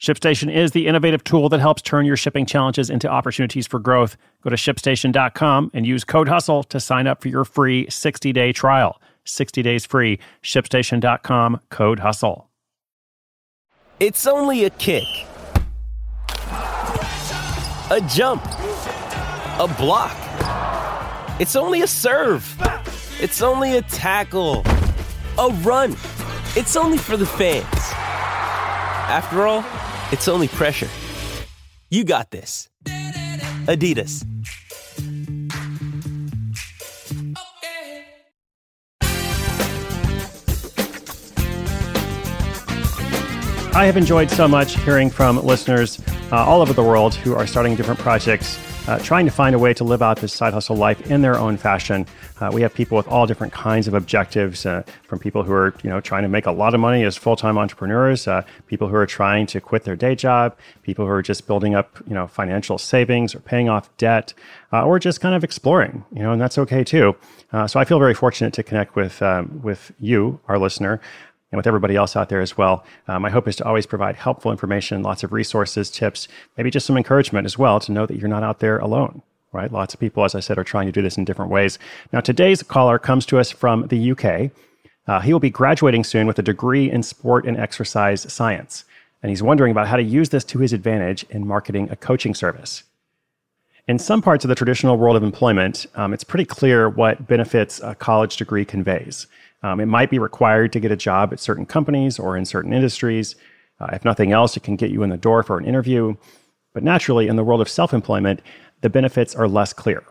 ShipStation is the innovative tool that helps turn your shipping challenges into opportunities for growth. Go to shipstation.com and use code HUSTLE to sign up for your free 60 day trial. 60 days free. ShipStation.com, code HUSTLE. It's only a kick, a jump, a block. It's only a serve. It's only a tackle, a run. It's only for the fans. After all, it's only pressure. You got this. Adidas. I have enjoyed so much hearing from listeners uh, all over the world who are starting different projects uh, trying to find a way to live out this side hustle life in their own fashion. Uh, we have people with all different kinds of objectives, uh, from people who are you know trying to make a lot of money as full time entrepreneurs, uh, people who are trying to quit their day job, people who are just building up you know financial savings or paying off debt, uh, or just kind of exploring. You know, and that's okay too. Uh, so I feel very fortunate to connect with um, with you, our listener and with everybody else out there as well. Uh, my hope is to always provide helpful information, lots of resources, tips, maybe just some encouragement as well to know that you're not out there alone. Right? Lots of people, as I said, are trying to do this in different ways. Now, today's caller comes to us from the UK. Uh, he will be graduating soon with a degree in sport and exercise science. And he's wondering about how to use this to his advantage in marketing a coaching service. In some parts of the traditional world of employment, um, it's pretty clear what benefits a college degree conveys. Um, it might be required to get a job at certain companies or in certain industries. Uh, if nothing else, it can get you in the door for an interview. But naturally, in the world of self employment, the benefits are less clear.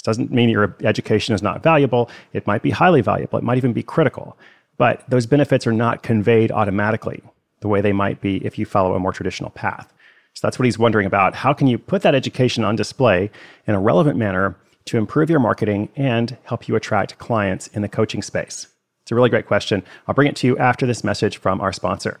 This doesn't mean your education is not valuable. It might be highly valuable, it might even be critical. But those benefits are not conveyed automatically the way they might be if you follow a more traditional path. So that's what he's wondering about. How can you put that education on display in a relevant manner to improve your marketing and help you attract clients in the coaching space? It's a really great question. I'll bring it to you after this message from our sponsor.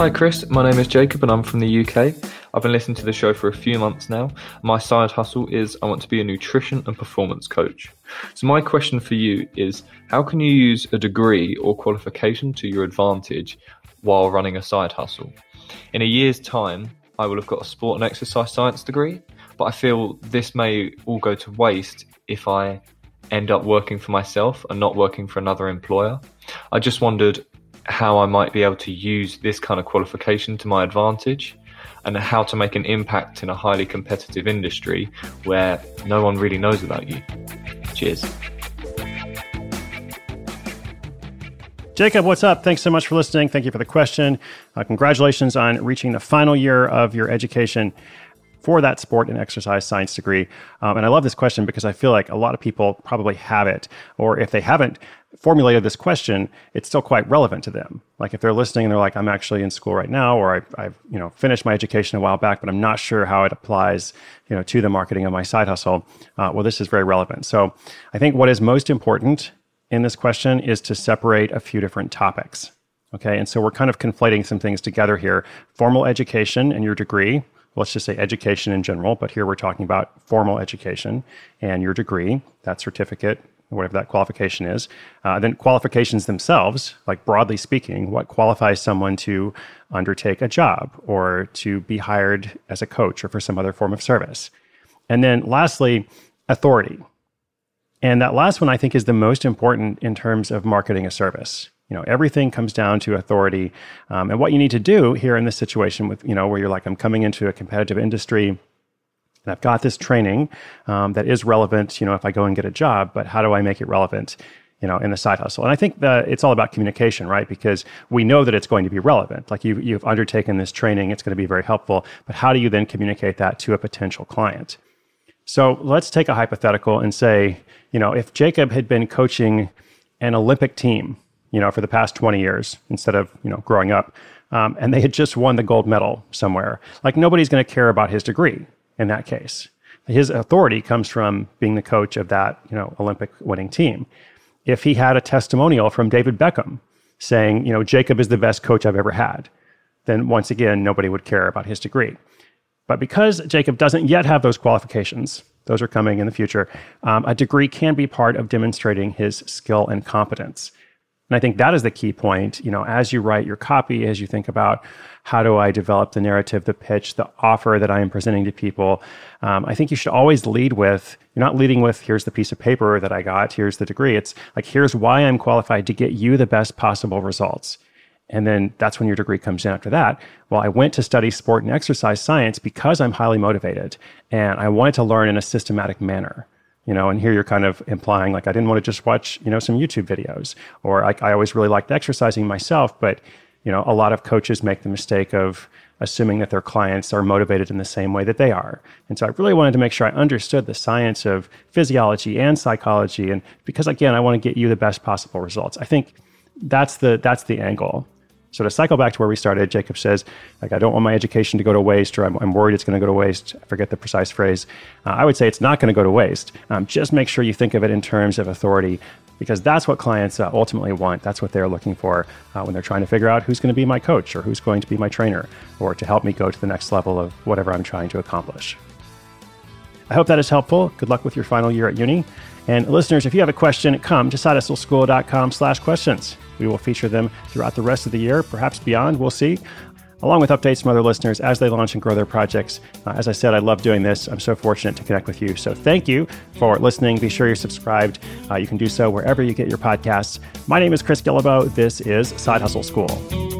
Hi Chris, my name is Jacob and I'm from the UK. I've been listening to the show for a few months now. My side hustle is I want to be a nutrition and performance coach. So my question for you is how can you use a degree or qualification to your advantage while running a side hustle? In a year's time, I will have got a sport and exercise science degree, but I feel this may all go to waste if I end up working for myself and not working for another employer. I just wondered how I might be able to use this kind of qualification to my advantage and how to make an impact in a highly competitive industry where no one really knows about you. Cheers. Jacob, what's up? Thanks so much for listening. Thank you for the question. Uh, congratulations on reaching the final year of your education for that sport and exercise science degree. Um, and I love this question because I feel like a lot of people probably have it, or if they haven't formulated this question, it's still quite relevant to them. Like if they're listening and they're like, I'm actually in school right now, or I, have you know finished my education a while back, but I'm not sure how it applies you know to the marketing of my side hustle. Uh, well, this is very relevant. So I think what is most important in this question is to separate a few different topics. Okay, and so we're kind of conflating some things together here: formal education and your degree let's just say education in general, but here we're talking about formal education and your degree, that certificate, whatever that qualification is. Uh, then qualifications themselves, like broadly speaking, what qualifies someone to undertake a job or to be hired as a coach or for some other form of service. And then lastly, authority. And that last one, I think, is the most important in terms of marketing a service. You know, everything comes down to authority. Um, and what you need to do here in this situation with, you know, where you're like, I'm coming into a competitive industry and I've got this training um, that is relevant, you know, if I go and get a job, but how do I make it relevant? you know, in the side hustle. And I think that it's all about communication, right? Because we know that it's going to be relevant. Like you, you've undertaken this training, it's going to be very helpful. But how do you then communicate that to a potential client? So let's take a hypothetical and say, you know, if Jacob had been coaching an Olympic team, you know, for the past 20 years instead of, you know, growing up, um, and they had just won the gold medal somewhere, like nobody's going to care about his degree in that case. His authority comes from being the coach of that, you know, Olympic winning team. If he had a testimonial from David Beckham saying, you know, Jacob is the best coach I've ever had, then once again, nobody would care about his degree. But because Jacob doesn't yet have those qualifications, those are coming in the future, um, a degree can be part of demonstrating his skill and competence. And I think that is the key point. You know, as you write your copy, as you think about how do I develop the narrative, the pitch, the offer that I am presenting to people, um, I think you should always lead with you're not leading with here's the piece of paper that I got, here's the degree. It's like here's why I'm qualified to get you the best possible results. And then that's when your degree comes in after that. Well, I went to study sport and exercise science because I'm highly motivated and I wanted to learn in a systematic manner you know and here you're kind of implying like i didn't want to just watch you know some youtube videos or like i always really liked exercising myself but you know a lot of coaches make the mistake of assuming that their clients are motivated in the same way that they are. And so i really wanted to make sure i understood the science of physiology and psychology and because again i want to get you the best possible results. I think that's the that's the angle so to cycle back to where we started, Jacob says, like, I don't want my education to go to waste, or I'm, I'm worried it's going to go to waste. I forget the precise phrase. Uh, I would say it's not going to go to waste. Um, just make sure you think of it in terms of authority, because that's what clients uh, ultimately want. That's what they're looking for uh, when they're trying to figure out who's going to be my coach, or who's going to be my trainer, or to help me go to the next level of whatever I'm trying to accomplish. I hope that is helpful. Good luck with your final year at uni. And listeners, if you have a question, come to sidehustleschool.com slash questions. We will feature them throughout the rest of the year, perhaps beyond. We'll see. Along with updates from other listeners as they launch and grow their projects. Uh, as I said, I love doing this. I'm so fortunate to connect with you. So thank you for listening. Be sure you're subscribed. Uh, you can do so wherever you get your podcasts. My name is Chris Guillebeau. This is Side Hustle School.